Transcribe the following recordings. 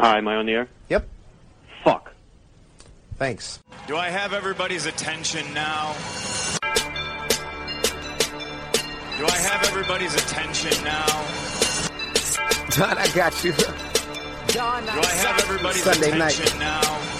Hi, am I on the air? Yep. Fuck. Thanks. Do I have everybody's attention now? Do I have everybody's attention now? Don, I got you. John, Do I have everybody's Sunday night. attention now?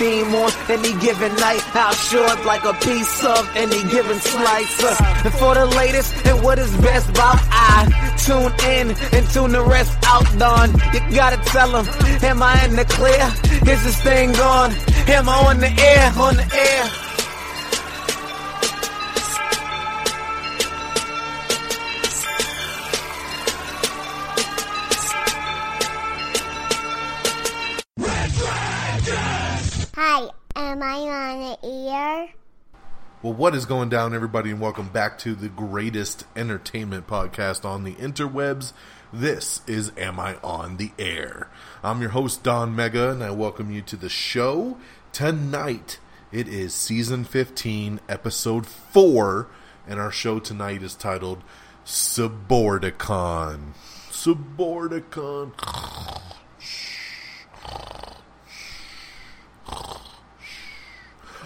steam on any given night. Short like a piece of any given slice. Uh, and for the latest and what is best about I tune in and tune the rest out, Don. You gotta tell them, am I in the clear? Is this thing gone? Am I on the air? On the air? Hi, am I on the ear? Well, what is going down, everybody, and welcome back to the greatest entertainment podcast on the interwebs. This is Am I on the Air? I'm your host, Don Mega, and I welcome you to the show. Tonight, it is season 15, episode 4, and our show tonight is titled Subordicon. Subordicon.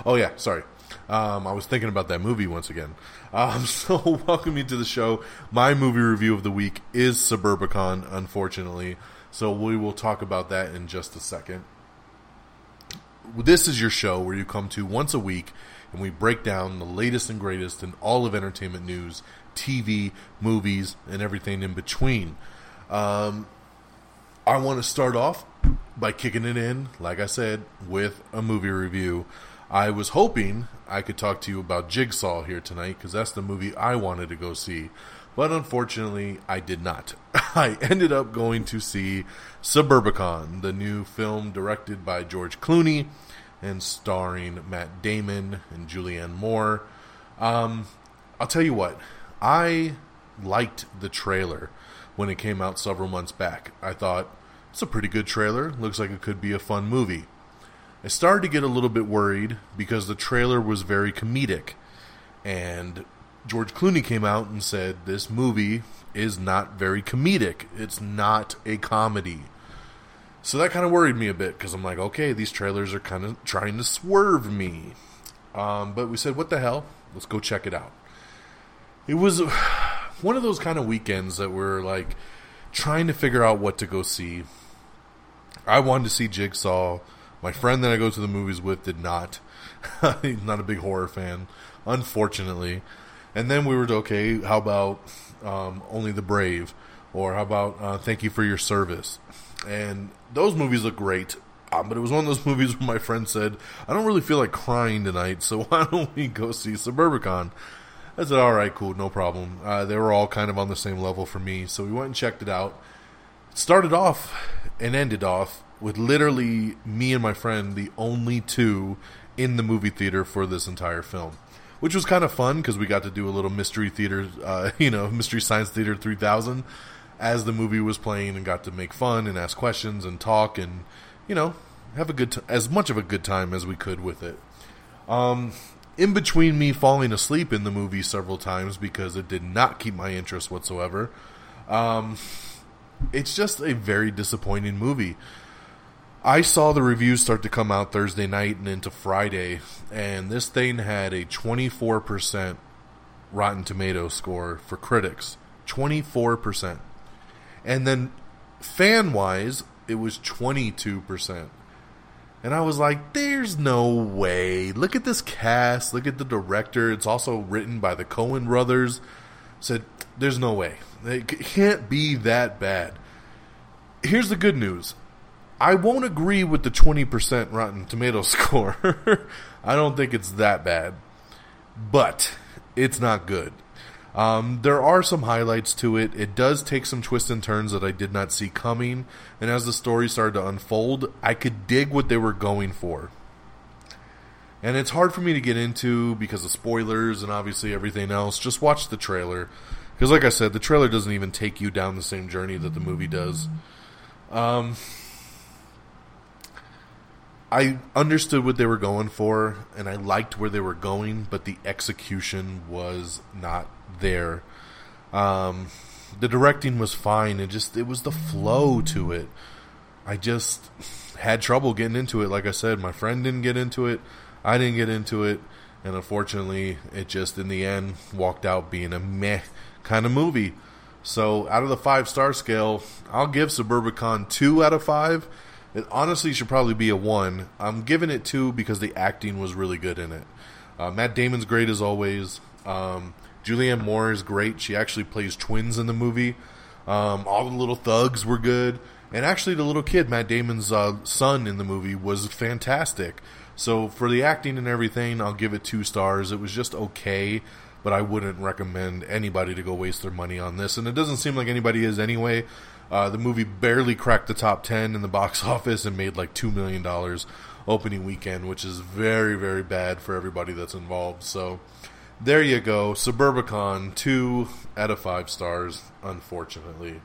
Oh yeah, sorry. Um, I was thinking about that movie once again. Um, so welcome you to the show. My movie review of the week is Suburbicon, unfortunately. So we will talk about that in just a second. This is your show where you come to once a week and we break down the latest and greatest in all of entertainment news, TV, movies, and everything in between. Um, I want to start off by kicking it in, like I said, with a movie review. I was hoping I could talk to you about Jigsaw here tonight because that's the movie I wanted to go see. But unfortunately, I did not. I ended up going to see Suburbicon, the new film directed by George Clooney and starring Matt Damon and Julianne Moore. Um, I'll tell you what, I liked the trailer when it came out several months back. I thought, it's a pretty good trailer. Looks like it could be a fun movie. I started to get a little bit worried because the trailer was very comedic. And George Clooney came out and said this movie is not very comedic. It's not a comedy. So that kind of worried me a bit because I'm like, okay, these trailers are kind of trying to swerve me. Um, but we said, what the hell? Let's go check it out. It was one of those kind of weekends that we're like trying to figure out what to go see. I wanted to see Jigsaw. My friend that I go to the movies with did not. He's not a big horror fan, unfortunately. And then we were okay. How about um, Only the Brave, or how about uh, Thank You for Your Service? And those movies look great. Um, but it was one of those movies where my friend said, "I don't really feel like crying tonight, so why don't we go see Suburbicon?" I said, "All right, cool, no problem." Uh, they were all kind of on the same level for me, so we went and checked it out. Started off and ended off with literally me and my friend, the only two in the movie theater for this entire film, which was kind of fun because we got to do a little mystery theater, uh, you know, mystery science theater three thousand as the movie was playing, and got to make fun and ask questions and talk and you know have a good t- as much of a good time as we could with it. Um, in between me falling asleep in the movie several times because it did not keep my interest whatsoever. Um, it's just a very disappointing movie. I saw the reviews start to come out Thursday night and into Friday, and this thing had a 24% Rotten Tomato score for critics. 24%. And then fan wise, it was 22%. And I was like, there's no way. Look at this cast. Look at the director. It's also written by the Coen brothers. Said, there's no way. It can't be that bad. Here's the good news I won't agree with the 20% Rotten Tomato score. I don't think it's that bad. But it's not good. Um, there are some highlights to it. It does take some twists and turns that I did not see coming, and as the story started to unfold, I could dig what they were going for. And it's hard for me to get into because of spoilers and obviously everything else. Just watch the trailer. Because, like I said, the trailer doesn't even take you down the same journey that the movie does. Um, I understood what they were going for, and I liked where they were going, but the execution was not there. Um, the directing was fine, and just it was the flow to it. I just had trouble getting into it. Like I said, my friend didn't get into it, I didn't get into it, and unfortunately, it just in the end walked out being a meh kind of movie. So, out of the five star scale, I'll give Suburbicon two out of five it honestly should probably be a one. I'm giving it two because the acting was really good in it. Uh, Matt Damon's great as always. Um, Julianne Moore is great. She actually plays twins in the movie. Um, all the little thugs were good, and actually the little kid, Matt Damon's uh, son in the movie, was fantastic. So for the acting and everything, I'll give it two stars. It was just okay, but I wouldn't recommend anybody to go waste their money on this, and it doesn't seem like anybody is anyway. Uh, the movie barely cracked the top 10 in the box office and made like $2 million opening weekend, which is very, very bad for everybody that's involved. So there you go. Suburbicon, 2 out of 5 stars, unfortunately.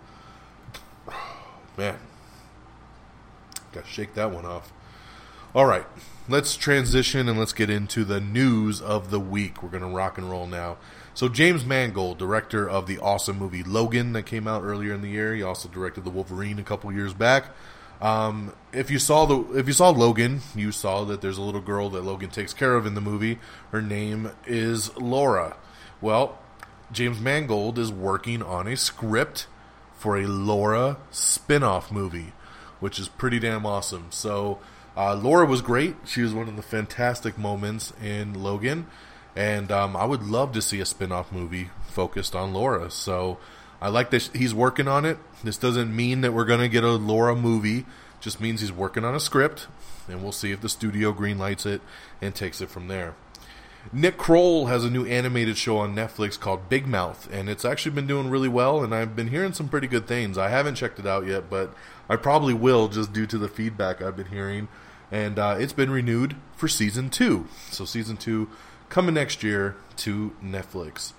Man, gotta shake that one off. All right, let's transition and let's get into the news of the week. We're going to rock and roll now. So James Mangold, director of the awesome movie Logan that came out earlier in the year, he also directed the Wolverine a couple years back. Um, if you saw the if you saw Logan, you saw that there's a little girl that Logan takes care of in the movie. Her name is Laura. Well, James Mangold is working on a script for a Laura spin-off movie, which is pretty damn awesome. So, uh, Laura was great. She was one of the fantastic moments in Logan. And um, I would love to see a spin off movie focused on Laura. So I like that he's working on it. This doesn't mean that we're going to get a Laura movie, just means he's working on a script. And we'll see if the studio greenlights it and takes it from there. Nick Kroll has a new animated show on Netflix called Big Mouth, and it's actually been doing really well, and I've been hearing some pretty good things. I haven't checked it out yet, but I probably will just due to the feedback I've been hearing. And uh, it's been renewed for season two. So, season two coming next year to Netflix.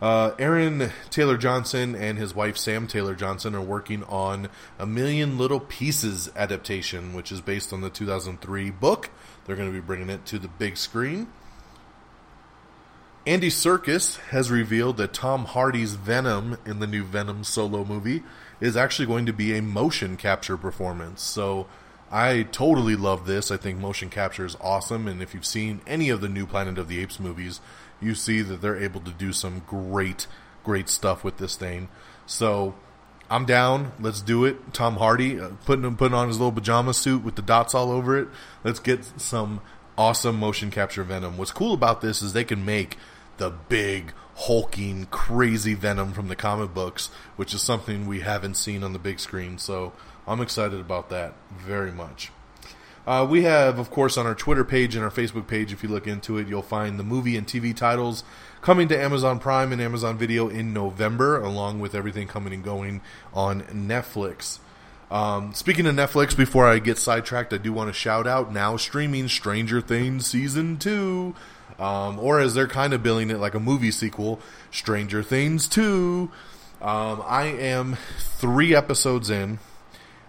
Uh, Aaron Taylor Johnson and his wife Sam Taylor Johnson are working on a Million Little Pieces adaptation, which is based on the 2003 book. They're going to be bringing it to the big screen. Andy Serkis has revealed that Tom Hardy's Venom in the new Venom solo movie is actually going to be a motion capture performance. So I totally love this. I think motion capture is awesome, and if you've seen any of the new Planet of the Apes movies, you see that they're able to do some great, great stuff with this thing. So I'm down. Let's do it. Tom Hardy uh, putting putting on his little pajama suit with the dots all over it. Let's get some awesome motion capture Venom. What's cool about this is they can make the big hulking crazy Venom from the comic books, which is something we haven't seen on the big screen. So I'm excited about that very much. Uh, we have, of course, on our Twitter page and our Facebook page, if you look into it, you'll find the movie and TV titles coming to Amazon Prime and Amazon Video in November, along with everything coming and going on Netflix. Um, speaking of Netflix, before I get sidetracked, I do want to shout out now streaming Stranger Things Season 2. Um, or as they're kind of billing it like a movie sequel, Stranger Things 2. Um, I am three episodes in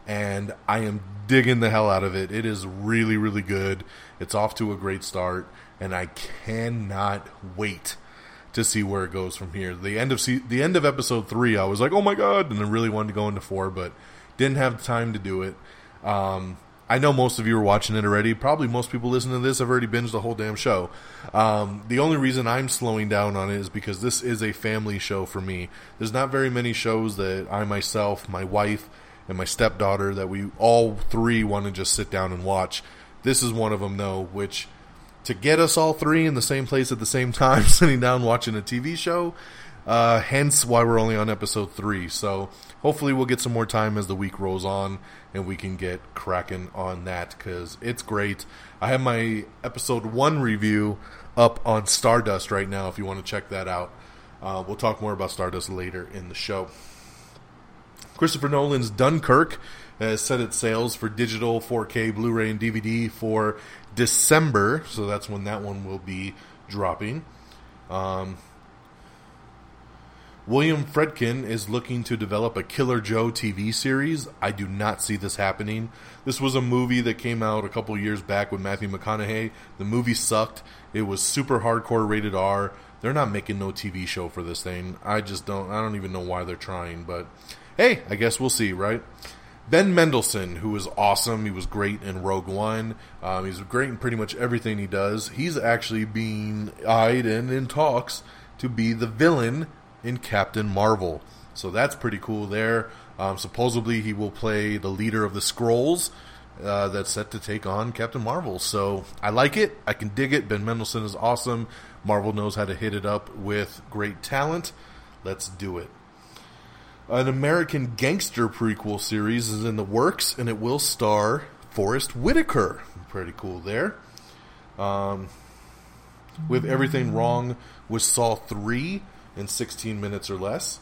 and I am digging the hell out of it. It is really, really good. It's off to a great start, and I cannot wait to see where it goes from here. The end of se- the end of episode three, I was like, oh my god, and I really wanted to go into four, but didn't have time to do it. Um, I know most of you are watching it already. Probably most people listening to this have already binged the whole damn show. Um, the only reason I'm slowing down on it is because this is a family show for me. There's not very many shows that I myself, my wife, and my stepdaughter that we all three want to just sit down and watch. This is one of them, though, which to get us all three in the same place at the same time, sitting down watching a TV show, Uh, hence why we're only on episode three. So hopefully we'll get some more time as the week rolls on and we can get cracking on that because it's great. I have my episode one review up on Stardust right now if you want to check that out. Uh, we'll talk more about Stardust later in the show. Christopher Nolan's Dunkirk has set its sales for digital, 4K, Blu ray, and DVD for December, so that's when that one will be dropping. Um, William Friedkin is looking to develop a Killer Joe TV series. I do not see this happening. This was a movie that came out a couple years back with Matthew McConaughey. The movie sucked. It was super hardcore rated R. They're not making no TV show for this thing. I just don't I don't even know why they're trying, but hey, I guess we'll see, right? Ben Mendelsohn, who was awesome, he was great in Rogue One. Um, he's great in pretty much everything he does. He's actually being eyed and in talks to be the villain in Captain Marvel. So that's pretty cool there. Um, supposedly, he will play the leader of the Skrulls uh, that's set to take on Captain Marvel. So I like it. I can dig it. Ben Mendelsohn is awesome. Marvel knows how to hit it up with great talent. Let's do it. An American Gangster prequel series is in the works, and it will star Forest Whitaker. Pretty cool there. Um, with everything wrong with Saw 3 in 16 minutes or less.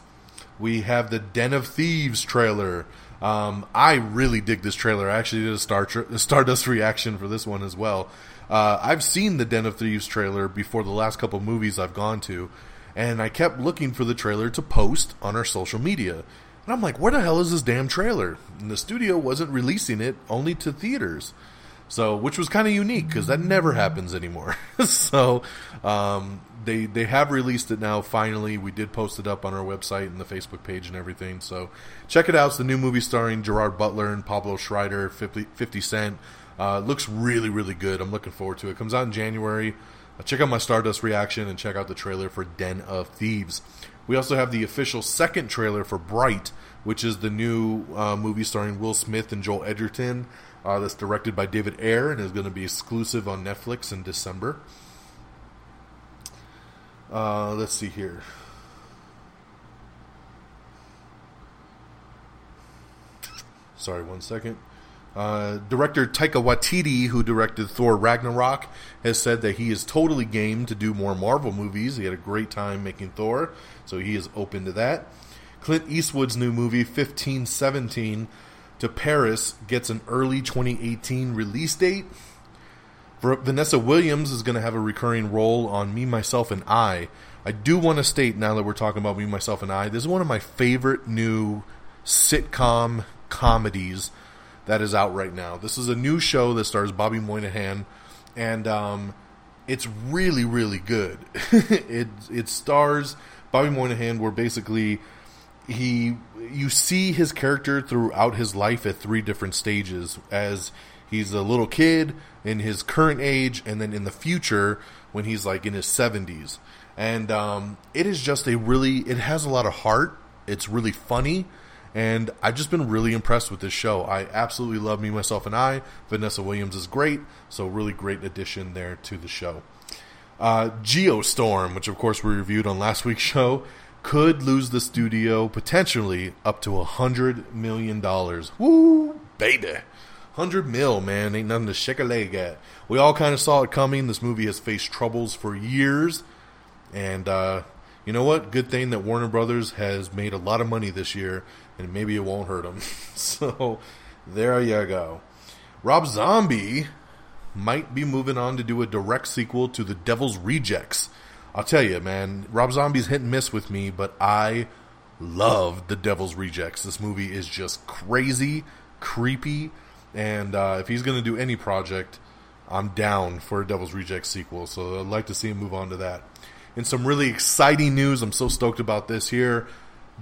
We have the Den of Thieves trailer. Um, I really dig this trailer. I actually did a, Star tra- a Stardust reaction for this one as well. Uh, I've seen the Den of Thieves trailer before the last couple movies I've gone to, and I kept looking for the trailer to post on our social media. And I'm like, where the hell is this damn trailer? And the studio wasn't releasing it only to theaters. So, which was kind of unique because that never happens anymore. so, um, they they have released it now. Finally, we did post it up on our website and the Facebook page and everything. So, check it out. It's the new movie starring Gerard Butler and Pablo Schreiber, 50, 50 Cent. Uh, looks really really good. I'm looking forward to it. Comes out in January. Uh, check out my Stardust reaction and check out the trailer for Den of Thieves. We also have the official second trailer for Bright, which is the new uh, movie starring Will Smith and Joel Edgerton. Uh, that's directed by David Ayer and is going to be exclusive on Netflix in December. Uh, let's see here. Sorry, one second. Uh, director Taika Waititi, who directed Thor Ragnarok, has said that he is totally game to do more Marvel movies. He had a great time making Thor, so he is open to that. Clint Eastwood's new movie, 1517 to Paris, gets an early 2018 release date. Vanessa Williams is going to have a recurring role on Me, Myself, and I. I do want to state now that we're talking about Me, Myself, and I, this is one of my favorite new sitcom comedies that is out right now. This is a new show that stars Bobby Moynihan, and um, it's really, really good. it it stars Bobby Moynihan, where basically he you see his character throughout his life at three different stages. As he's a little kid in his current age and then in the future when he's like in his 70s and um, it is just a really it has a lot of heart. It's really funny. And i've just been really impressed with this show. I absolutely love me myself and i. Vanessa williams is great. So really great addition there to the show. Uh, geostorm which of course we reviewed on last week's show could lose the studio potentially up to a hundred million dollars. Woo, baby. Hundred mil, man, ain't nothing to shake a leg at. We all kind of saw it coming. This movie has faced troubles for years, and uh, you know what? Good thing that Warner Brothers has made a lot of money this year, and maybe it won't hurt them. so there you go. Rob Zombie might be moving on to do a direct sequel to The Devil's Rejects. I'll tell you, man, Rob Zombie's hit and miss with me, but I love The Devil's Rejects. This movie is just crazy, creepy, and uh, if he's going to do any project, I'm down for a Devil's Rejects sequel. So I'd like to see him move on to that. And some really exciting news, I'm so stoked about this here.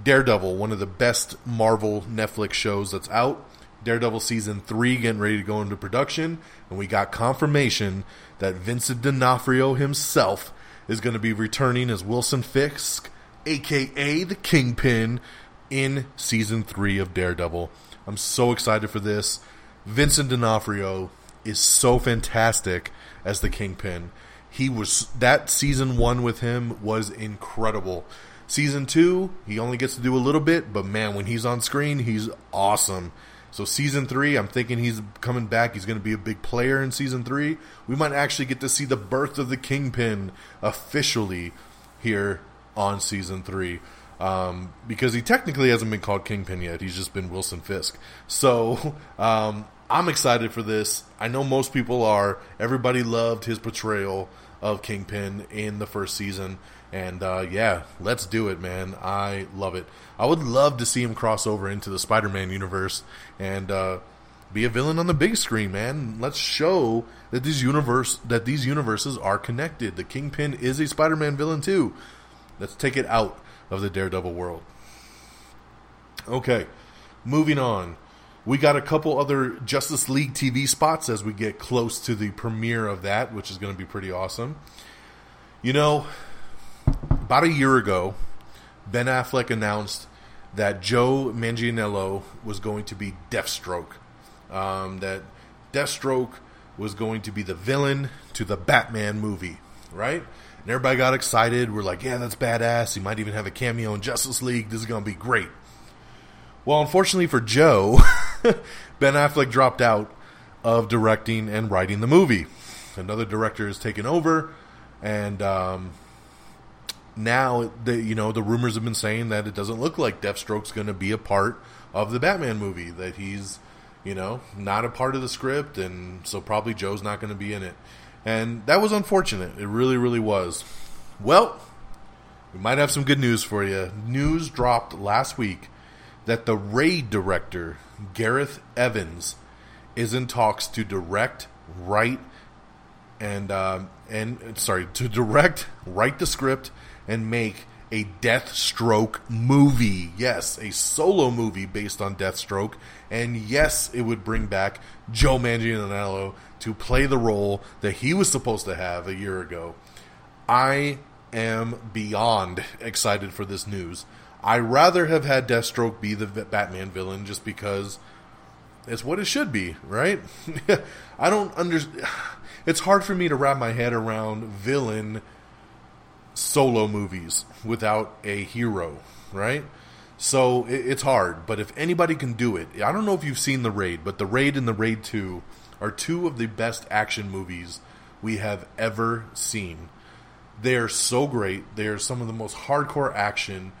Daredevil, one of the best Marvel Netflix shows that's out. Daredevil season three getting ready to go into production, and we got confirmation that Vincent D'Onofrio himself is going to be returning as Wilson Fisk, aka the Kingpin, in season three of Daredevil. I'm so excited for this. Vincent D'Onofrio is so fantastic as the Kingpin. He was that season one with him was incredible. Season two, he only gets to do a little bit, but man, when he's on screen, he's awesome. So season three, I'm thinking he's coming back. He's going to be a big player in season three. We might actually get to see the birth of the Kingpin officially here on season three. Um, because he technically hasn't been called Kingpin yet. He's just been Wilson Fisk. So um, I'm excited for this. I know most people are. Everybody loved his portrayal of Kingpin in the first season. And uh, yeah, let's do it, man. I love it. I would love to see him cross over into the Spider Man universe and uh, be a villain on the big screen, man. Let's show that these universe that these universes are connected. The Kingpin is a Spider Man villain too. Let's take it out of the Daredevil world. Okay, moving on. We got a couple other Justice League TV spots as we get close to the premiere of that, which is going to be pretty awesome. You know, about a year ago, Ben Affleck announced that Joe Manganiello was going to be Deathstroke. Um, that Deathstroke was going to be the villain to the Batman movie, right? And everybody got excited. We're like, yeah, that's badass. He might even have a cameo in Justice League. This is going to be great. Well, unfortunately for Joe, Ben Affleck dropped out of directing and writing the movie. Another director has taken over, and um, now the you know the rumors have been saying that it doesn't look like Deathstroke's going to be a part of the Batman movie. That he's you know not a part of the script, and so probably Joe's not going to be in it. And that was unfortunate. It really, really was. Well, we might have some good news for you. News dropped last week that the Raid director Gareth Evans is in talks to direct, write, and uh, and sorry to direct, write the script, and make a Deathstroke movie. Yes, a solo movie based on Deathstroke, and yes, it would bring back Joe Manganiello to play the role that he was supposed to have a year ago. I am beyond excited for this news. I rather have had Deathstroke be the Batman villain just because it's what it should be, right? I don't understand. It's hard for me to wrap my head around villain solo movies without a hero, right? So it's hard, but if anybody can do it, I don't know if you've seen The Raid, but The Raid and The Raid 2 are two of the best action movies we have ever seen. They are so great. They are some of the most hardcore action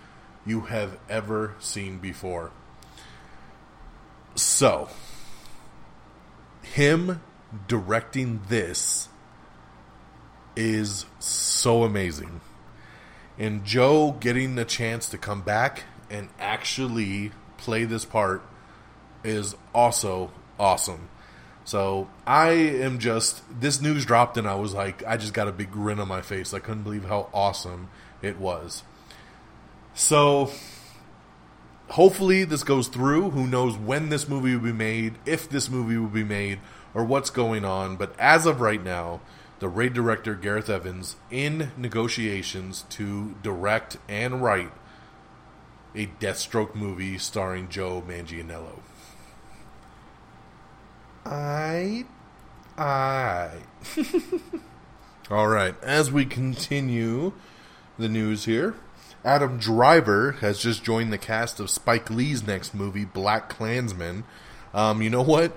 you have ever seen before. So, him directing this is so amazing. And Joe getting the chance to come back and actually play this part is also awesome. So I am just this news dropped and I was like I just got a big grin on my face. I couldn't believe how awesome it was. So hopefully this goes through. Who knows when this movie will be made, if this movie will be made, or what's going on. But as of right now, the raid director Gareth Evans in negotiations to direct and write a Deathstroke movie starring Joe Manganiello. I. I. All right. As we continue the news here, Adam Driver has just joined the cast of Spike Lee's next movie, Black Klansman. Um, you know what?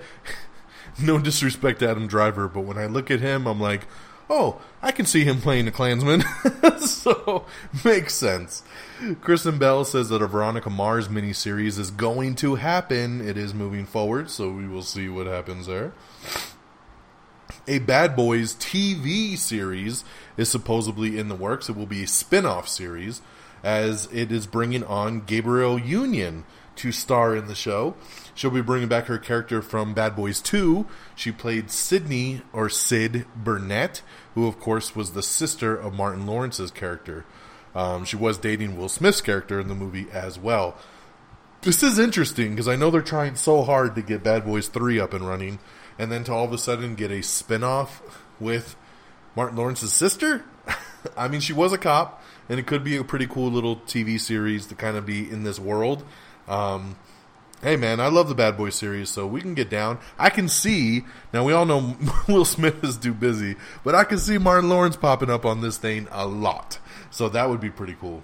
no disrespect to Adam Driver, but when I look at him, I'm like, oh, I can see him playing a Klansman. so, makes sense. Kristen Bell says that a Veronica Mars miniseries is going to happen. It is moving forward, so we will see what happens there. A Bad Boys TV series is supposedly in the works. It will be a spin off series as it is bringing on Gabrielle Union to star in the show. She'll be bringing back her character from Bad Boys 2. She played Sydney or Sid Burnett, who of course was the sister of Martin Lawrence's character. Um, she was dating Will Smith's character in the movie as well. This is interesting because I know they're trying so hard to get Bad Boys 3 up and running, and then to all of a sudden get a spin off with Martin Lawrence's sister? I mean, she was a cop, and it could be a pretty cool little TV series to kind of be in this world. Um, hey man, I love the Bad Boy series, so we can get down. I can see now. We all know Will Smith is too busy, but I can see Martin Lawrence popping up on this thing a lot. So that would be pretty cool.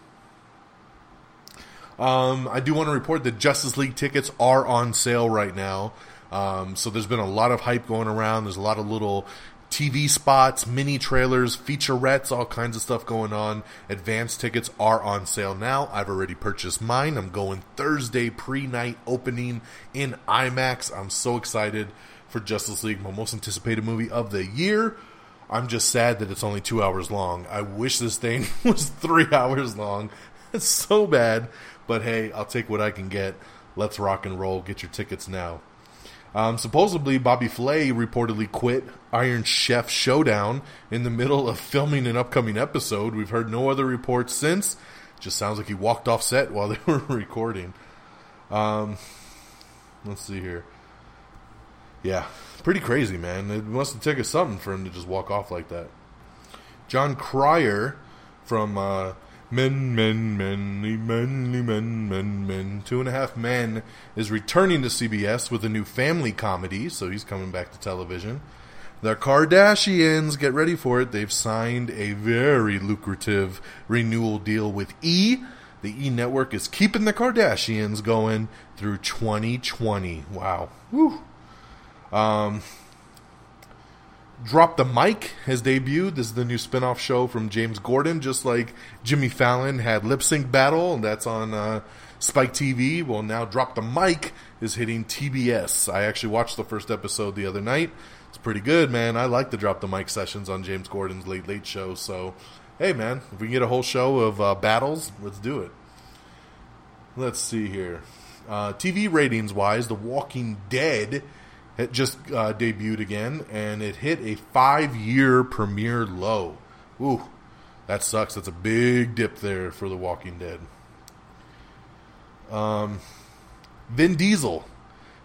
Um, I do want to report that Justice League tickets are on sale right now. Um, so there's been a lot of hype going around. There's a lot of little TV spots, mini trailers, featurettes, all kinds of stuff going on. Advance tickets are on sale now. I've already purchased mine. I'm going Thursday pre night opening in IMAX. I'm so excited for Justice League, my most anticipated movie of the year. I'm just sad that it's only two hours long. I wish this thing was three hours long. It's so bad. But hey, I'll take what I can get. Let's rock and roll. Get your tickets now. Um, supposedly, Bobby Flay reportedly quit Iron Chef Showdown in the middle of filming an upcoming episode. We've heard no other reports since. Just sounds like he walked off set while they were recording. Um, let's see here. Yeah, pretty crazy, man. It must have taken something for him to just walk off like that. Jon Cryer from uh, Men, Men, Menly, Menly, Men, Men, Men, Two and a Half Men is returning to CBS with a new family comedy, so he's coming back to television. The Kardashians, get ready for it. They've signed a very lucrative renewal deal with E. The E network is keeping the Kardashians going through 2020. Wow. Woo. Um, Drop the Mic has debuted. This is the new spin-off show from James Corden, just like Jimmy Fallon had Lip Sync Battle, and that's on uh, Spike TV. Well, now Drop the Mic is hitting TBS. I actually watched the first episode the other night. It's pretty good, man. I like the Drop the Mic sessions on James Corden's Late Late Show. So, hey, man, if we can get a whole show of uh, battles, let's do it. Let's see here. Uh, TV ratings wise, The Walking Dead it just uh, debuted again, and it hit a five-year premiere low. Ooh, that sucks. That's a big dip there for The Walking Dead. Um, Vin Diesel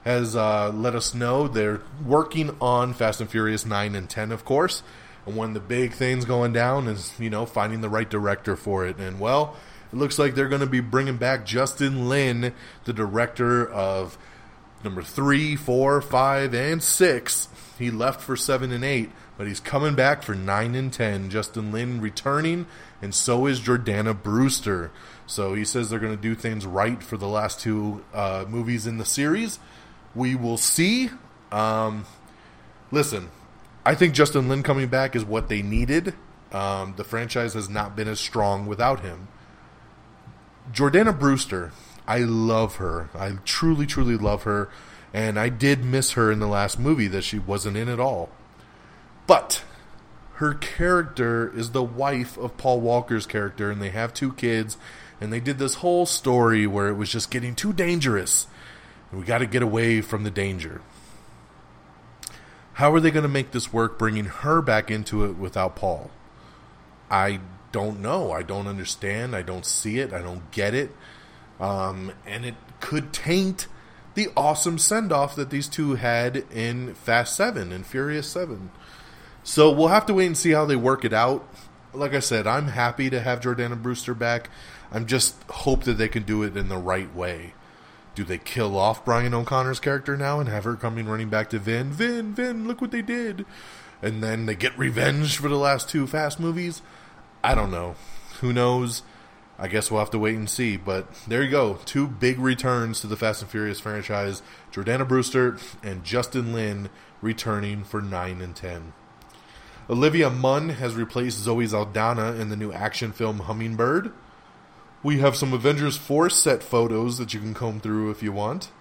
has uh, let us know they're working on Fast and Furious 9 and 10, of course. And one of the big things going down is, you know, finding the right director for it. And, well, it looks like they're going to be bringing back Justin Lin, the director of number three, four, five, and six. He left for seven and eight, but he's coming back for nine and ten. Justin Lin returning, and so is Jordana Brewster. So he says they're going to do things right for the last two uh, movies in the series. We will see. Um, listen, I think Justin Lin coming back is what they needed. Um, the franchise has not been as strong without him. Jordana Brewster, I love her. I truly, truly love her. And I did miss her in the last movie that she wasn't in at all. But her character is the wife of Paul Walker's character, and they have two kids. And they did this whole story where it was just getting too dangerous. And we got to get away from the danger. How are they going to make this work bringing her back into it without Paul? I don't know. I don't understand. I don't see it. I don't get it. Um, and it could taint the awesome send off that these two had in Fast 7 and Furious 7. So we'll have to wait and see how they work it out. Like I said, I'm happy to have Jordana Brewster back. I'm just hope that they can do it in the right way. Do they kill off Brian O'Connor's character now and have her coming running back to Vin? Vin, Vin, look what they did. And then they get revenge for the last two Fast movies? I don't know. Who knows? I guess we'll have to wait and see. But there you go. Two big returns to the Fast and Furious franchise Jordana Brewster and Justin Lin returning for 9 and 10. Olivia Munn has replaced Zoe Saldana in the new action film Hummingbird. We have some Avengers 4 set photos that you can comb through if you want.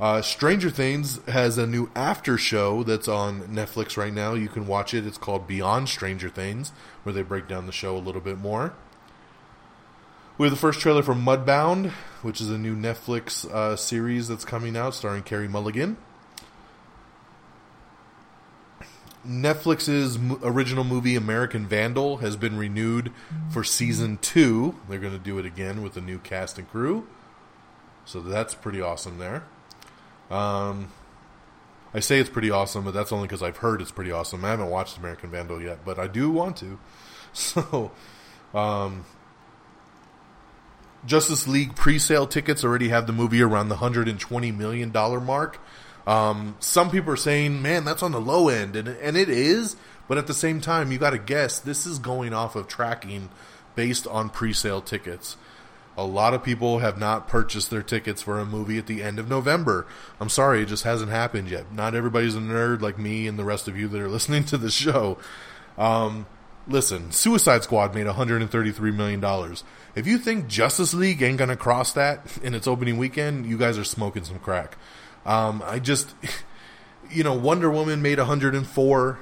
Uh, Stranger Things has a new after show that's on Netflix right now. You can watch it. It's called Beyond Stranger Things, where they break down the show a little bit more. We have the first trailer for Mudbound, which is a new Netflix uh, series that's coming out starring Carey Mulligan. Netflix's original movie American Vandal has been renewed for season two. They're going to do it again with a new cast and crew. So that's pretty awesome there. Um, I say it's pretty awesome, but that's only because I've heard it's pretty awesome. I haven't watched American Vandal yet, but I do want to. So, um, Justice League pre-sale tickets already have the movie around the hundred and twenty million dollar mark. Um, some people are saying, "Man, that's on the low end," and and it is. But at the same time, you got to guess this is going off of tracking based on pre-sale tickets. A lot of people have not purchased their tickets for a movie at the end of November. I'm sorry, it just hasn't happened yet. Not everybody's a nerd like me and the rest of you that are listening to the show. Um, listen, Suicide Squad made 133 million dollars. If you think Justice League ain't gonna cross that in its opening weekend, you guys are smoking some crack. Um, I just, you know, Wonder Woman made 104.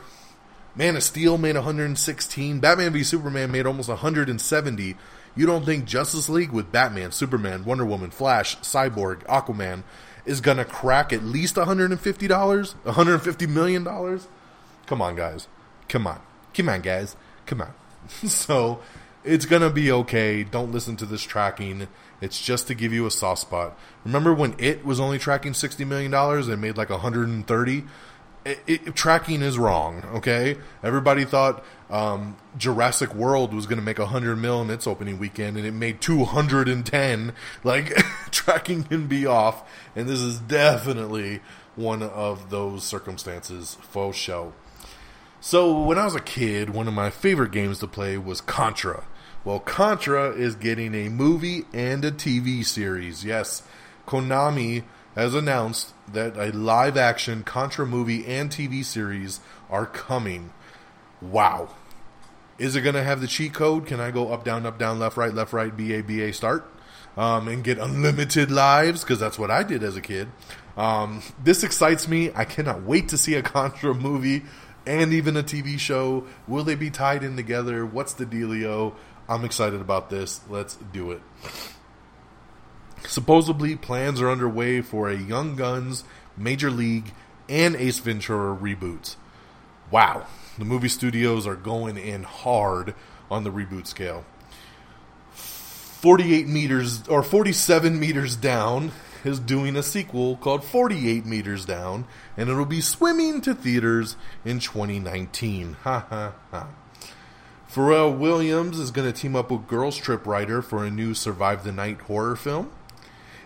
Man of Steel made 116. Batman v Superman made almost 170. You don't think Justice League with Batman, Superman, Wonder Woman, Flash, Cyborg, Aquaman is gonna crack at least $150? $150 million? Come on, guys. Come on. Come on, guys. Come on. so it's gonna be okay. Don't listen to this tracking. It's just to give you a soft spot. Remember when it was only tracking sixty million dollars and made like 130? It, it, tracking is wrong. Okay, everybody thought um, Jurassic World was going to make 100 mil in its opening weekend, and it made 210. Like tracking can be off, and this is definitely one of those circumstances. Faux show. So when I was a kid, one of my favorite games to play was Contra. Well, Contra is getting a movie and a TV series. Yes, Konami has announced that a live action Contra movie and TV series are coming. Wow. Is it going to have the cheat code? Can I go up, down, up, down, left, right, left, right, B, A, B, A, start? Um, and get unlimited lives? Because that's what I did as a kid. Um, this excites me. I cannot wait to see a Contra movie and even a TV show. Will they be tied in together? What's the dealio? I'm excited about this. Let's do it. Supposedly, plans are underway for a Young Guns, Major League, and Ace Ventura reboots. Wow, the movie studios are going in hard on the reboot scale. 48 meters or 47 meters down is doing a sequel called 48 Meters Down, and it'll be swimming to theaters in 2019. Ha ha ha. Pharrell Williams is going to team up with Girls Trip writer for a new Survive the Night horror film.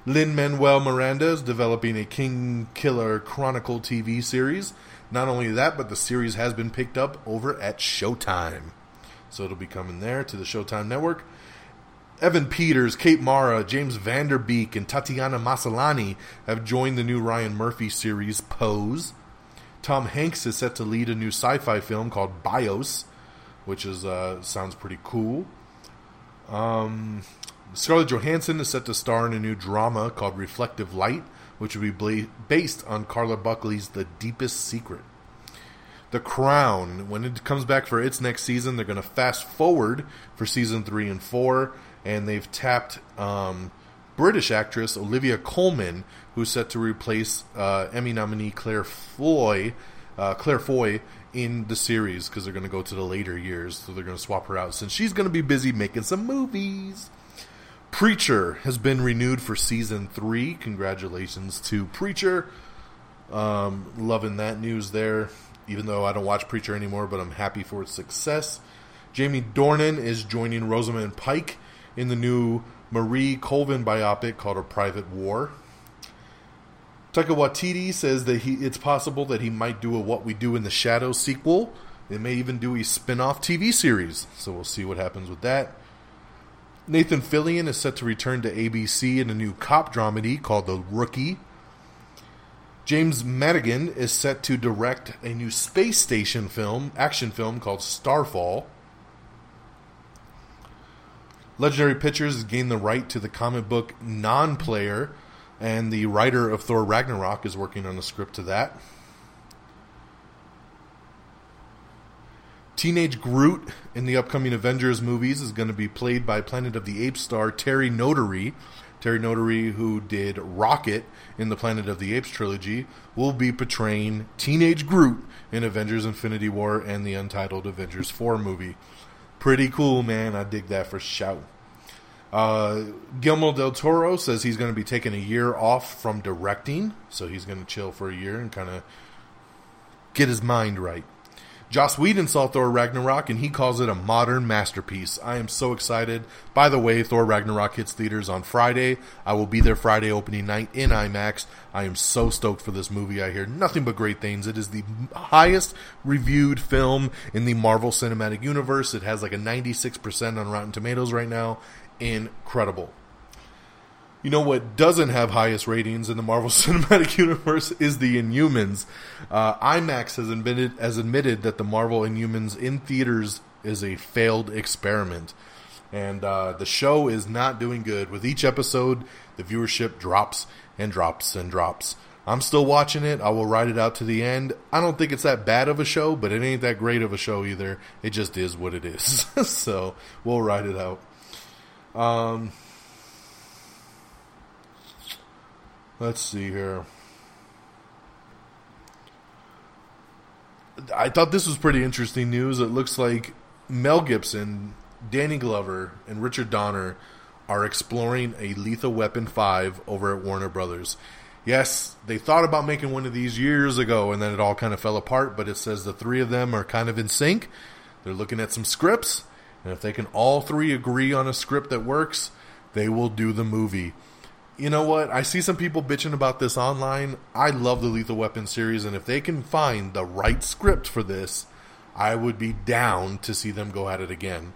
Lin Manuel Miranda is developing a Kingkiller Chronicle TV series. Not only that, but the series has been picked up over at Showtime. So it'll be coming there to the Showtime network. Evan Peters, Kate Mara, James Van Der Beek, and Tatiana Maslany have joined the new Ryan Murphy series Pose. Tom Hanks is set to lead a new sci-fi film called Bios, which is uh, sounds pretty cool. Um, Scarlett Johansson is set to star in a new drama called Reflective Light, which will be based on Carla Buckley's The Deepest Secret. The Crown, when it comes back for its next season, they're going to fast forward for season three and four, and they've tapped um, British actress Olivia Colman, who's set to replace uh, Emmy nominee Claire Foy, uh, Claire Foy in the series because they're going to go to the later years, so they're going to swap her out since she's going to be busy making some movies. Preacher has been renewed for season three. Congratulations to Preacher. Um, loving that news there. Even though I don't watch Preacher anymore, but I'm happy for its success. Jamie Dornan is joining Rosamund Pike in the new Marie Colvin biopic called A Private War. Taika Waititi says that he it's possible that he might do a What We Do in the Shadows sequel. They may even do a spin-off TV series, so we'll see what happens with that. Nathan Fillion is set to return to ABC in a new cop dramedy called The Rookie. James Madigan is set to direct a new space station film, action film called Starfall. Legendary Pictures has gained the right to the comic book non player, and the writer of Thor Ragnarok is working on a script to that. Teenage Groot in the upcoming Avengers movies is going to be played by Planet of the Apes star Terry Notary. Terry Notary, who did Rocket in the Planet of the Apes trilogy, will be portraying Teenage Groot in Avengers Infinity War and the untitled Avengers 4 movie. Pretty cool, man. I dig that for shout. Uh, Guillermo del Toro says he's going to be taking a year off from directing, so he's going to chill for a year and kind of get his mind right. Joss Whedon saw Thor Ragnarok and he calls it a modern masterpiece. I am so excited. By the way, Thor Ragnarok hits theaters on Friday. I will be there Friday opening night in IMAX. I am so stoked for this movie. I hear nothing but great things. It is the highest reviewed film in the Marvel Cinematic Universe. It has like a 96% on Rotten Tomatoes right now. Incredible. You know what doesn't have highest ratings in the Marvel Cinematic Universe is the Inhumans. Uh, IMAX has admitted has admitted that the Marvel Inhumans in theaters is a failed experiment, and uh, the show is not doing good. With each episode, the viewership drops and drops and drops. I'm still watching it. I will ride it out to the end. I don't think it's that bad of a show, but it ain't that great of a show either. It just is what it is. so we'll ride it out. Um, let's see here. I thought this was pretty interesting news. It looks like Mel Gibson, Danny Glover, and Richard Donner are exploring a Lethal Weapon 5 over at Warner Brothers. Yes, they thought about making one of these years ago and then it all kind of fell apart, but it says the three of them are kind of in sync. They're looking at some scripts, and if they can all three agree on a script that works, they will do the movie. You know what? I see some people bitching about this online. I love the Lethal Weapon series, and if they can find the right script for this, I would be down to see them go at it again.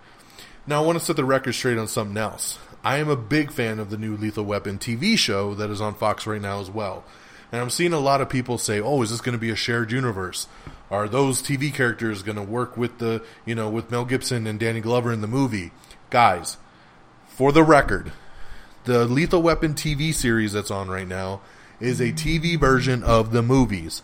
Now, I want to set the record straight on something else. I am a big fan of the new Lethal Weapon TV show that is on Fox right now as well. And I'm seeing a lot of people say, "Oh, is this going to be a shared universe? Are those TV characters going to work with the, you know, with Mel Gibson and Danny Glover in the movie?" Guys, for the record, the Lethal Weapon TV series that's on right now is a TV version of the movies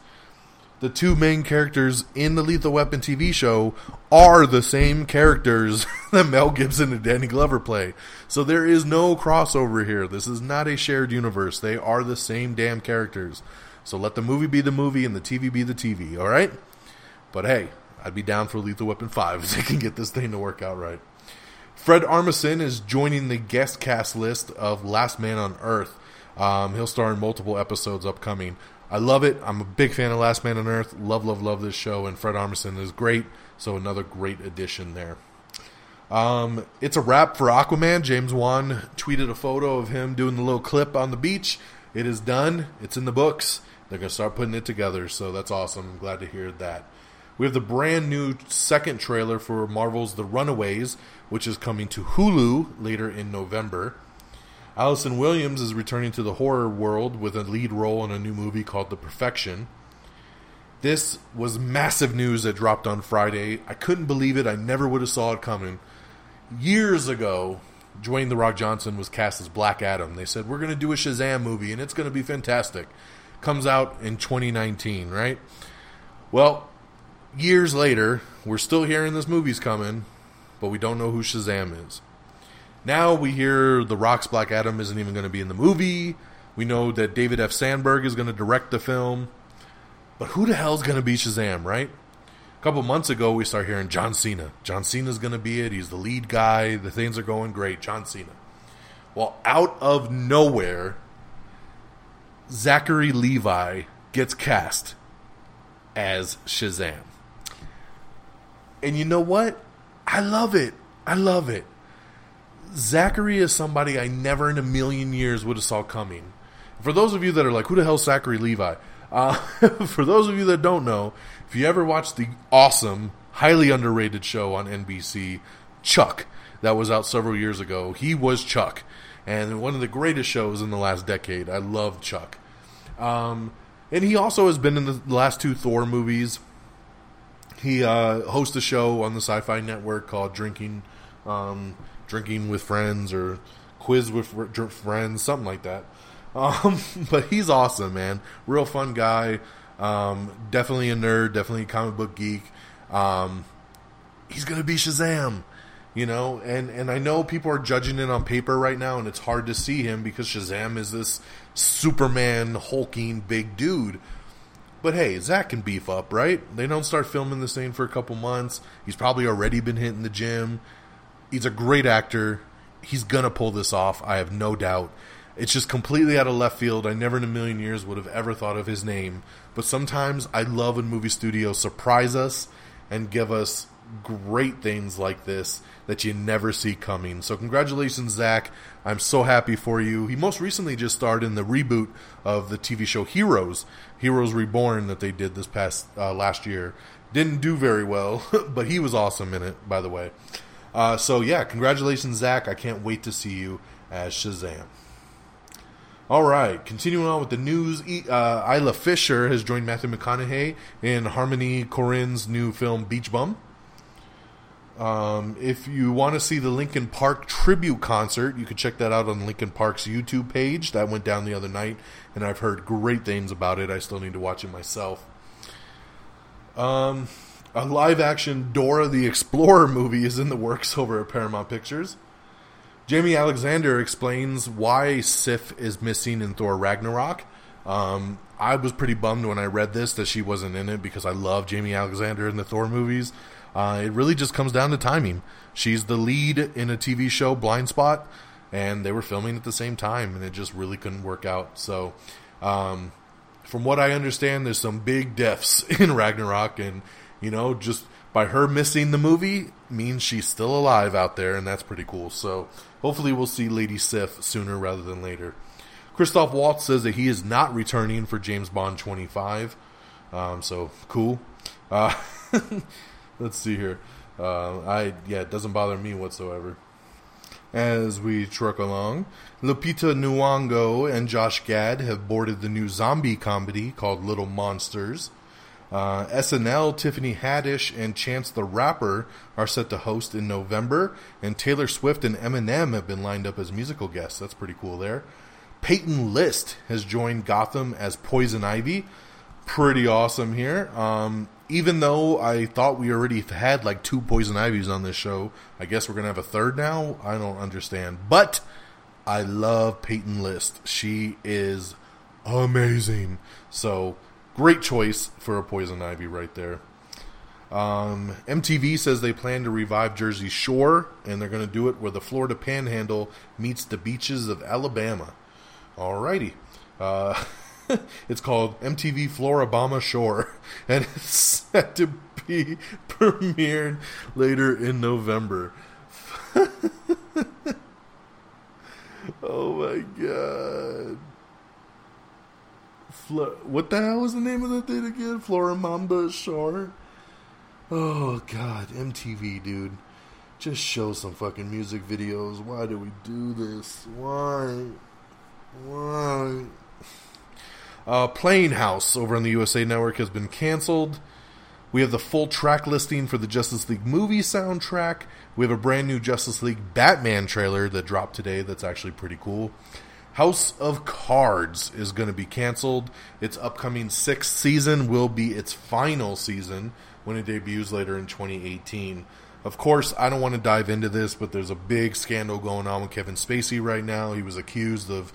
the two main characters in the Lethal Weapon TV show are the same characters that Mel Gibson and Danny Glover play. So there is no crossover here. This is not a shared universe. They are the same damn characters. So let the movie be the movie and the TV be the TV, alright? But hey, I'd be down for Lethal Weapon 5 if they can get this thing to work out right. Fred Armisen is joining the guest cast list of Last Man on Earth. Um, he'll star in multiple episodes upcoming. I love it. I'm a big fan of Last Man on Earth. Love, love, love this show, and Fred Armisen is great. So another great addition there. Um, it's a wrap for Aquaman. James Wan tweeted a photo of him doing the little clip on the beach. It is done. It's in the books. They're to start putting it together, so that's awesome. I'm glad to hear that. We have the brand new second trailer for Marvel's The Runaways, which is coming to Hulu later in November. Allison Williams is returning to the horror world with a lead role in a new movie called The Perfection. This was massive news that dropped on Friday. I couldn't believe it. I never would have saw it coming. Years ago, Dwayne The Rock Johnson was cast as Black Adam. They said, We're going to do a Shazam movie and it's going to be fantastic. Comes out in 2019, right? Well, years later, we're still hearing this movie's coming, but we don't know who Shazam is. Now we hear The Rock's Black Adam isn't even going to be in the movie. We know that David F. Sandberg is going to direct the film. But who the hell's going to be Shazam, right? A couple months ago, we start hearing John Cena. John Cena's going to be it. He's the lead guy. The things are going great. John Cena. Well, out of nowhere, Zachary Levi gets cast as Shazam. And you know what? I love it. I love it. Zachary is somebody I never in a million years would have saw coming. For those of you that are like, who the hell's Zachary Levi? Uh, for those of you that don't know, if you ever watched the awesome, highly underrated show on NBC, Chuck, that was out several years ago, he was Chuck. And one of the greatest shows in the last decade. I love Chuck. Um, and he also has been in the last two Thor movies. He uh, hosts a show on the Sci Fi Network called Drinking. Um, drinking with friends or quiz with friends, something like that. Um, but he's awesome, man. Real fun guy. Um, definitely a nerd. Definitely a comic book geek. Um, he's gonna be Shazam, you know. And and I know people are judging it on paper right now, and it's hard to see him because Shazam is this Superman hulking big dude. But hey, Zach can beef up, right? They don't start filming this thing for a couple months. He's probably already been hitting the gym. He's a great actor. He's gonna pull this off. I have no doubt. It's just completely out of left field. I never in a million years would have ever thought of his name. But sometimes I love when movie studios surprise us and give us great things like this that you never see coming. So congratulations, Zach. I'm so happy for you. He most recently just starred in the reboot of the TV show Heroes, Heroes Reborn that they did this past uh, last year. Didn't do very well, but he was awesome in it, by the way. Uh, so yeah, congratulations, Zach. I can't wait to see you as Shazam. All right, continuing on with the news, uh, Isla Fisher has joined Matthew McConaughey in Harmony Korine's new film Beach Bum. Um, if you want to see the Linkin Park tribute concert, you can check that out on Linkin Park's YouTube page. That went down the other night, and I've heard great things about it. I still need to watch it myself. Um, a live action Dora the Explorer movie is in the works over at Paramount Pictures. Jaimie Alexander explains why Sif is missing in Thor Ragnarok. Um, I was pretty bummed when I read this that she wasn't in it because I love Jaimie Alexander in the Thor movies. Uh, it really just comes down to timing. She's the lead in a TV show, Blindspot, and they were filming at the same time, and it just really couldn't work out. So, um, from what I understand, there's some big deaths in Ragnarok, and you know, just by her missing the movie means she's still alive out there, and that's pretty cool. So, hopefully, we'll see Lady Sif sooner rather than later. Christoph Waltz says that he is not returning for James Bond 25. Um, so cool. Uh, let's see here. Uh, I yeah, it doesn't bother me whatsoever. As we truck along, Lupita Nyong'o and Josh Gad have boarded the new zombie comedy called Little Monsters. Uh, SNL, Tiffany Haddish, and Chance the Rapper are set to host in November, and Taylor Swift and Eminem have been lined up as musical guests. That's pretty cool there. Peyton List has joined Gotham as Poison Ivy. Pretty awesome here. Um, even though I thought we already had like two Poison Ivies on this show, I guess we're to have a third now. I don't understand. But I love Peyton List. She is amazing. So, great choice for a Poison Ivy right there. Um, MTV says they plan to revive Jersey Shore, and they're going to do it where the Florida Panhandle meets the beaches of Alabama. Alrighty. Uh, it's called MTV Floribama Shore, and it's set to be premiered later in November. oh my god. Flo- what the hell was the name of that thing again? Florimamba Shore? Oh god, MTV, dude. Just show some fucking music videos. Why do we do this? Why? Why? Uh, Playing House over on the USA Network has been canceled. We have the full track listing for the Justice League movie soundtrack. We have a brand new Justice League Batman trailer that dropped today that's actually pretty cool. House of Cards is going to be canceled. Its upcoming sixth season will be its final season when it debuts later in 2018. Of course, I don't want to dive into this, but there's a big scandal going on with Kevin Spacey right now. He was accused of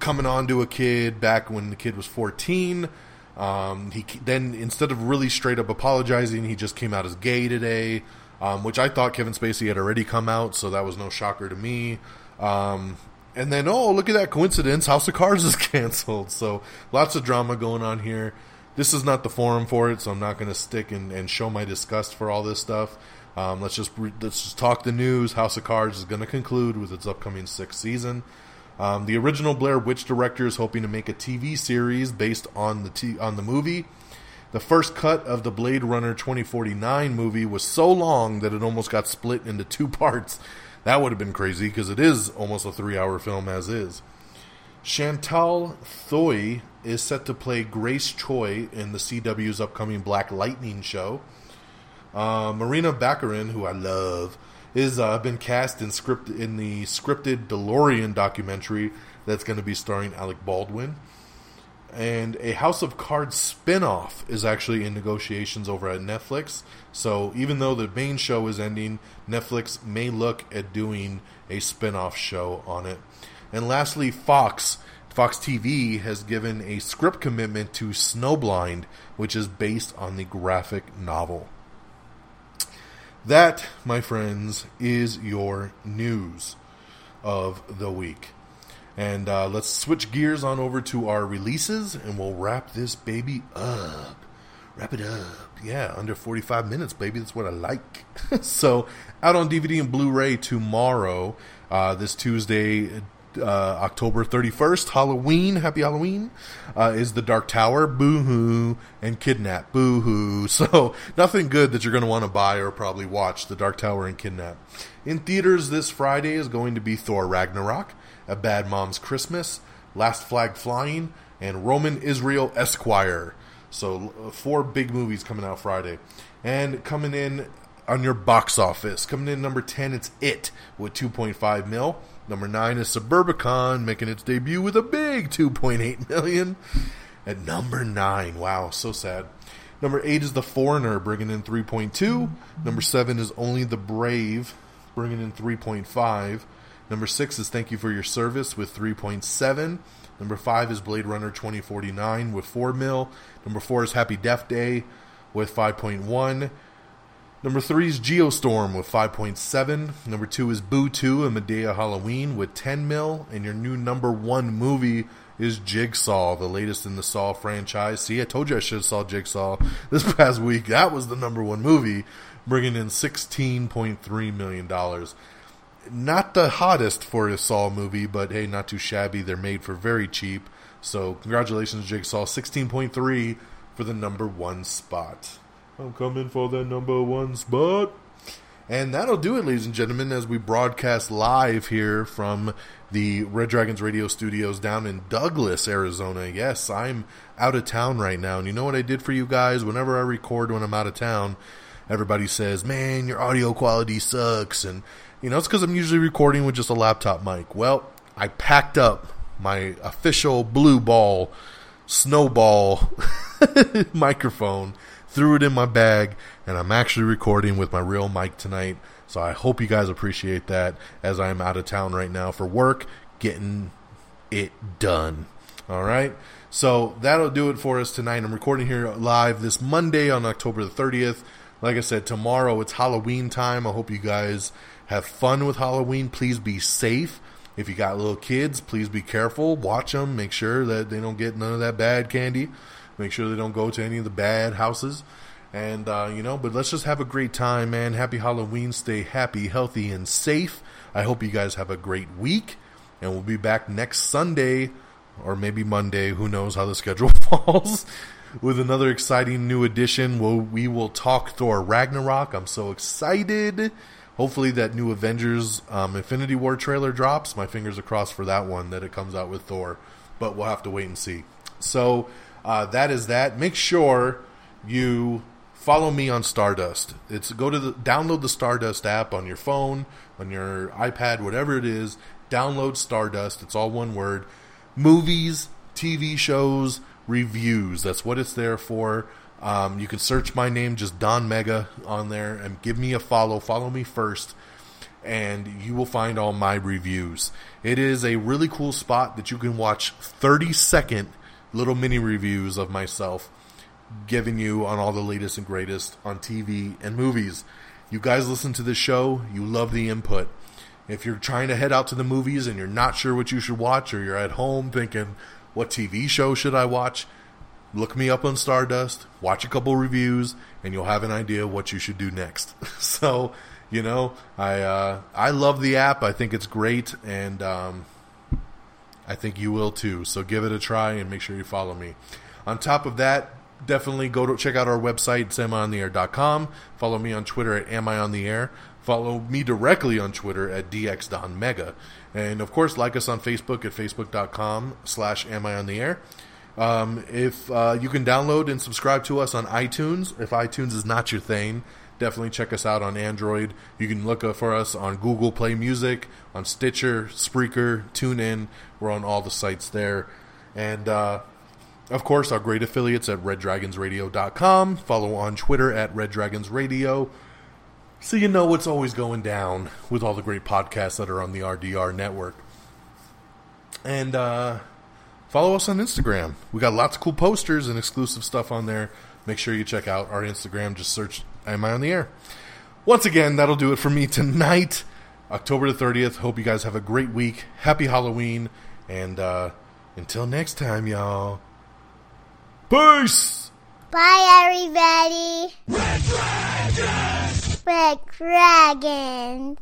coming on to a kid back when the kid was 14. Um, he then instead of really straight up apologizing, he just came out as gay today, um, which I thought Kevin Spacey had already come out, so that was no shocker to me. Um, and then, oh, look at that coincidence! House of Cards is canceled. So lots of drama going on here. This is not the forum for it, so I'm not going to stick and, and, show my disgust for all this stuff. Um, let's just let's just talk the news. House of Cards is going to conclude with its upcoming sixth season. Um, the original Blair Witch director is hoping to make a TV series based on the t- on the movie. The first cut of the Blade Runner 2049 movie was so long that it almost got split into two parts. That would have been crazy because it is almost a three-hour film as is. Chantal Thuy is set to play Grace Choi in the CW's upcoming Black Lightning show. Uh, Morena Baccarin, who I love, is uh, been cast in script in the scripted DeLorean documentary that's going to be starring Alec Baldwin. And a House of Cards spin-off is actually in negotiations over at Netflix. So even though the main show is ending, Netflix may look at doing a spin-off show on it. And lastly, Fox Fox TV has given a script commitment to Snowblind, which is based on the graphic novel. That, my friends, is your news of the week. And uh, let's switch gears on over to our releases and we'll wrap this baby up. Wrap it up. Yeah, under 45 minutes, baby. That's what I like. so, out on DVD and Blu ray tomorrow, uh, this Tuesday, uh, October 31st, Halloween, happy Halloween, uh, is The Dark Tower, Boo Hoo, and Kidnap, Boo Hoo. So, nothing good that you're going to want to buy or probably watch, The Dark Tower and Kidnap. In theaters this Friday is going to be Thor Ragnarok, A Bad Mom's Christmas, Last Flag Flying, and Roman Israel Esquire. So uh, four big movies coming out Friday, and coming in on your box office. Coming in number ten, it's It with 2.5 mil. Number nine is Suburbicon, making its debut with a big 2.8 million. At number nine, wow, so sad. Number eight is The Foreigner, bringing in 3.2. Number seven is Only the Brave, bringing in 3.5. Number six is Thank You for Your Service with 3.7. Number five is Blade Runner 2049 with 4 mil. Number four is Happy Death Day with 5.1. Number three is Geostorm with 5.7. Number two is Boo 2 and Madea Halloween with 10 mil. And your new number one movie is Jigsaw, the latest in the Saw franchise. See, I told you I should have saw Jigsaw this past week. That was the number one movie, bringing in $16.3 million. Not the hottest for a Saw movie, but hey, not too shabby. They're made for very cheap. So, congratulations, Jigsaw. 16.3 for the number one spot. I'm coming for the number one spot. And that'll do it, ladies and gentlemen, as we broadcast live here from the Red Dragons radio studios down in Douglas, Arizona. Yes, I'm out of town right now. And you know what I did for you guys? Whenever I record when I'm out of town, everybody says, man, your audio quality sucks. And, you know, it's because I'm usually recording with just a laptop mic. Well, I packed up my official blue ball snowball microphone threw it in my bag, and I'm actually recording with my real mic tonight. So I hope you guys appreciate that as I'm out of town right now for work, getting it done. All right. So that'll do it for us tonight. I'm recording here live this Monday on October the 30th. Like I said, tomorrow it's Halloween time. I hope you guys have fun with Halloween. Please be safe. If you got little kids, please be careful. Watch them. Make sure that they don't get none of that bad candy. Make sure they don't go to any of the bad houses. And, uh, you know, but let's just have a great time, man. Happy Halloween. Stay happy, healthy, and safe. I hope you guys have a great week. And we'll be back next Sunday or maybe Monday. Who knows how the schedule falls. with another exciting new edition. We'll, we will talk Thor Ragnarok. I'm so excited. Hopefully, that new Avengers um, Infinity War trailer drops. My fingers are crossed for that one, that it comes out with Thor. But we'll have to wait and see. So, uh, that is that. Make sure you follow me on Stardust. It's go to the download the Stardust app on your phone, on your iPad, whatever it is. Download Stardust. It's all one word. Movies, TV shows, reviews. That's what it's there for. Um, you can search my name, just Don Mega, on there, and give me a follow. Follow me first, and you will find all my reviews. It is a really cool spot that you can watch 30 second little mini reviews of myself giving you on all the latest and greatest on TV and movies. You guys listen to this show, you love the input. If you're trying to head out to the movies and you're not sure what you should watch, or you're at home thinking, what TV show should I watch? Look me up on Stardust, watch a couple reviews, and you'll have an idea what you should do next. so, you know, I uh, I love the app. I think it's great, and um, I think you will too. So give it a try and make sure you follow me. On top of that, definitely go to check out our website, samiontheair.com. Follow me on Twitter at Am I on the Air. Follow me directly on Twitter at DXDonMega. And of course, like us on Facebook at facebook.com slash Am I on the Air. Um, if uh, you can download and subscribe to us on iTunes, if iTunes is not your thing, definitely check us out on Android. You can look for us on Google Play Music, on Stitcher, Spreaker, TuneIn. We're on all the sites there. And uh, of course, our great affiliates at reddragonsradio.com. Follow on Twitter at reddragonsradio. So you know what's always going down with all the great podcasts that are on the RDR network. And uh, follow us on Instagram. We got lots of cool posters and exclusive stuff on there. Make sure you check out our Instagram. Just search Am I on the Air? Once again, that'll do it for me tonight, October the 30th. Hope you guys have a great week. Happy Halloween. And uh, until next time, y'all. Peace! Bye, everybody. Red Dragons. Red Dragons.